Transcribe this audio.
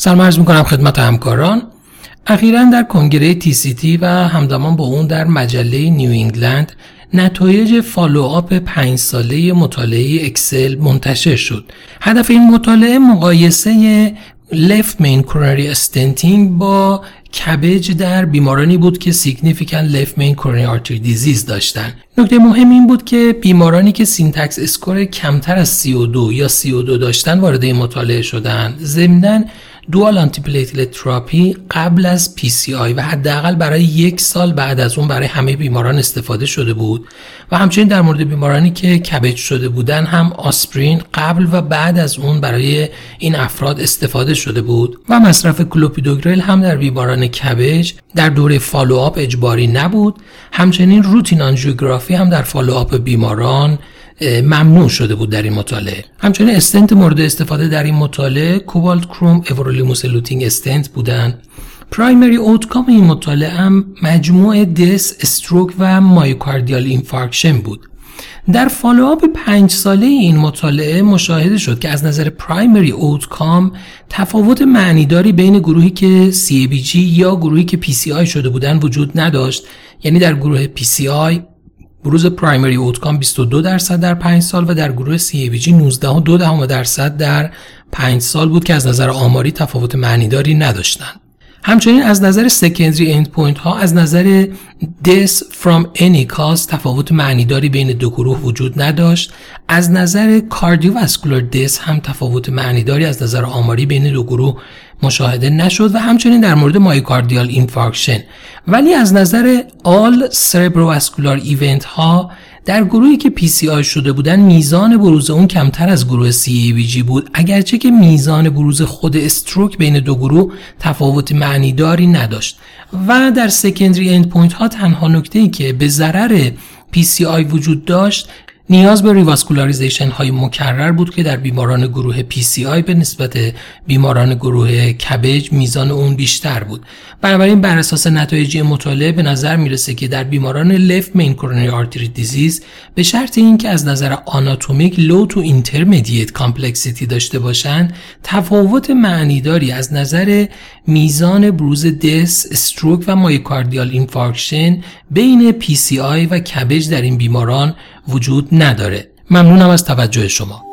سلام عرض می‌کنم خدمت همکاران. اخیرا در کنگره TCT و همزمان با اون در مجله نیو انگلند نتایج follow-up پنج ساله مطالعه EXCEL منتشر شد. هدف این مطالعه مقایسه left main coronary stenting با CABG در بیمارانی بود که significant left main coronary artery disease داشتن. نکته مهم این بود که بیمارانی که SYNTAX score کمتر از 32 یا 32 داشتن وارد این مطالعه شدن. ضمناً dual antiplatelet therapy قبل از PCI و حداقل برای یک سال بعد از اون برای همه بیماران استفاده شده بود و همچنین در مورد بیمارانی که CABG شده بودن هم آسپرین قبل و بعد از اون برای این افراد استفاده شده بود و مصرف کلوپیدوگرل هم در بیماران CABG در دوره follow-up اجباری نبود. همچنین routine angiography هم در follow-up بیماران ممنوع شده بود در این مطالعه. همچنین استنت مورد استفاده در این مطالعه cobalt chrome everolimus eluting stent بودند primary outcome این مطالعه هم مجموع death stroke و myocardial infarction بود. در follow-up پنج ساله این مطالعه مشاهده شد که از نظر primary outcome تفاوت معنیداری بین گروهی که CABG یا گروهی که PCI شده بودن وجود نداشت. یعنی در گروه PCI بروز primary outcome 22 درصد در 5 سال و در گروه CABG 19.2 درصد در 5 سال بود که از نظر آماری تفاوت معنیداری نداشتند. همچنین از نظر secondary end point ها از نظر death from any cause تفاوت معنیداری بین دو گروه وجود نداشت از نظر cardiovascular death هم تفاوت معنیداری از نظر آماری بین دو گروه مشاهده نشد و همچنین در مورد myocardial infarction ولی از نظر all cerebrovascular event ها در گروهی که PCI شده بودن میزان بروز اون کمتر از گروه CABG بود. اگرچه که میزان بروز خود stroke بین دو گروه تفاوت معنیداری نداشت. و در secondary end point ها تنها نکته ای که به ضرر PCI وجود داشت نیاز به revascularization های مکرر بود که در بیماران گروه PCI به نسبت بیماران گروه CABG میزان اون بیشتر بود. بنابراین بر اساس نتایج مطالعه به نظر می‌رسه که در بیماران left main coronary artery disease به شرط اینکه از نظر anatomic low to intermediate complexity داشته باشند تفاوت معنیداری از نظر میزان بروز death stroke و myocardial infarction بین PCI و CABG در این بیماران وجود نداره. ممنونم از توجه شما.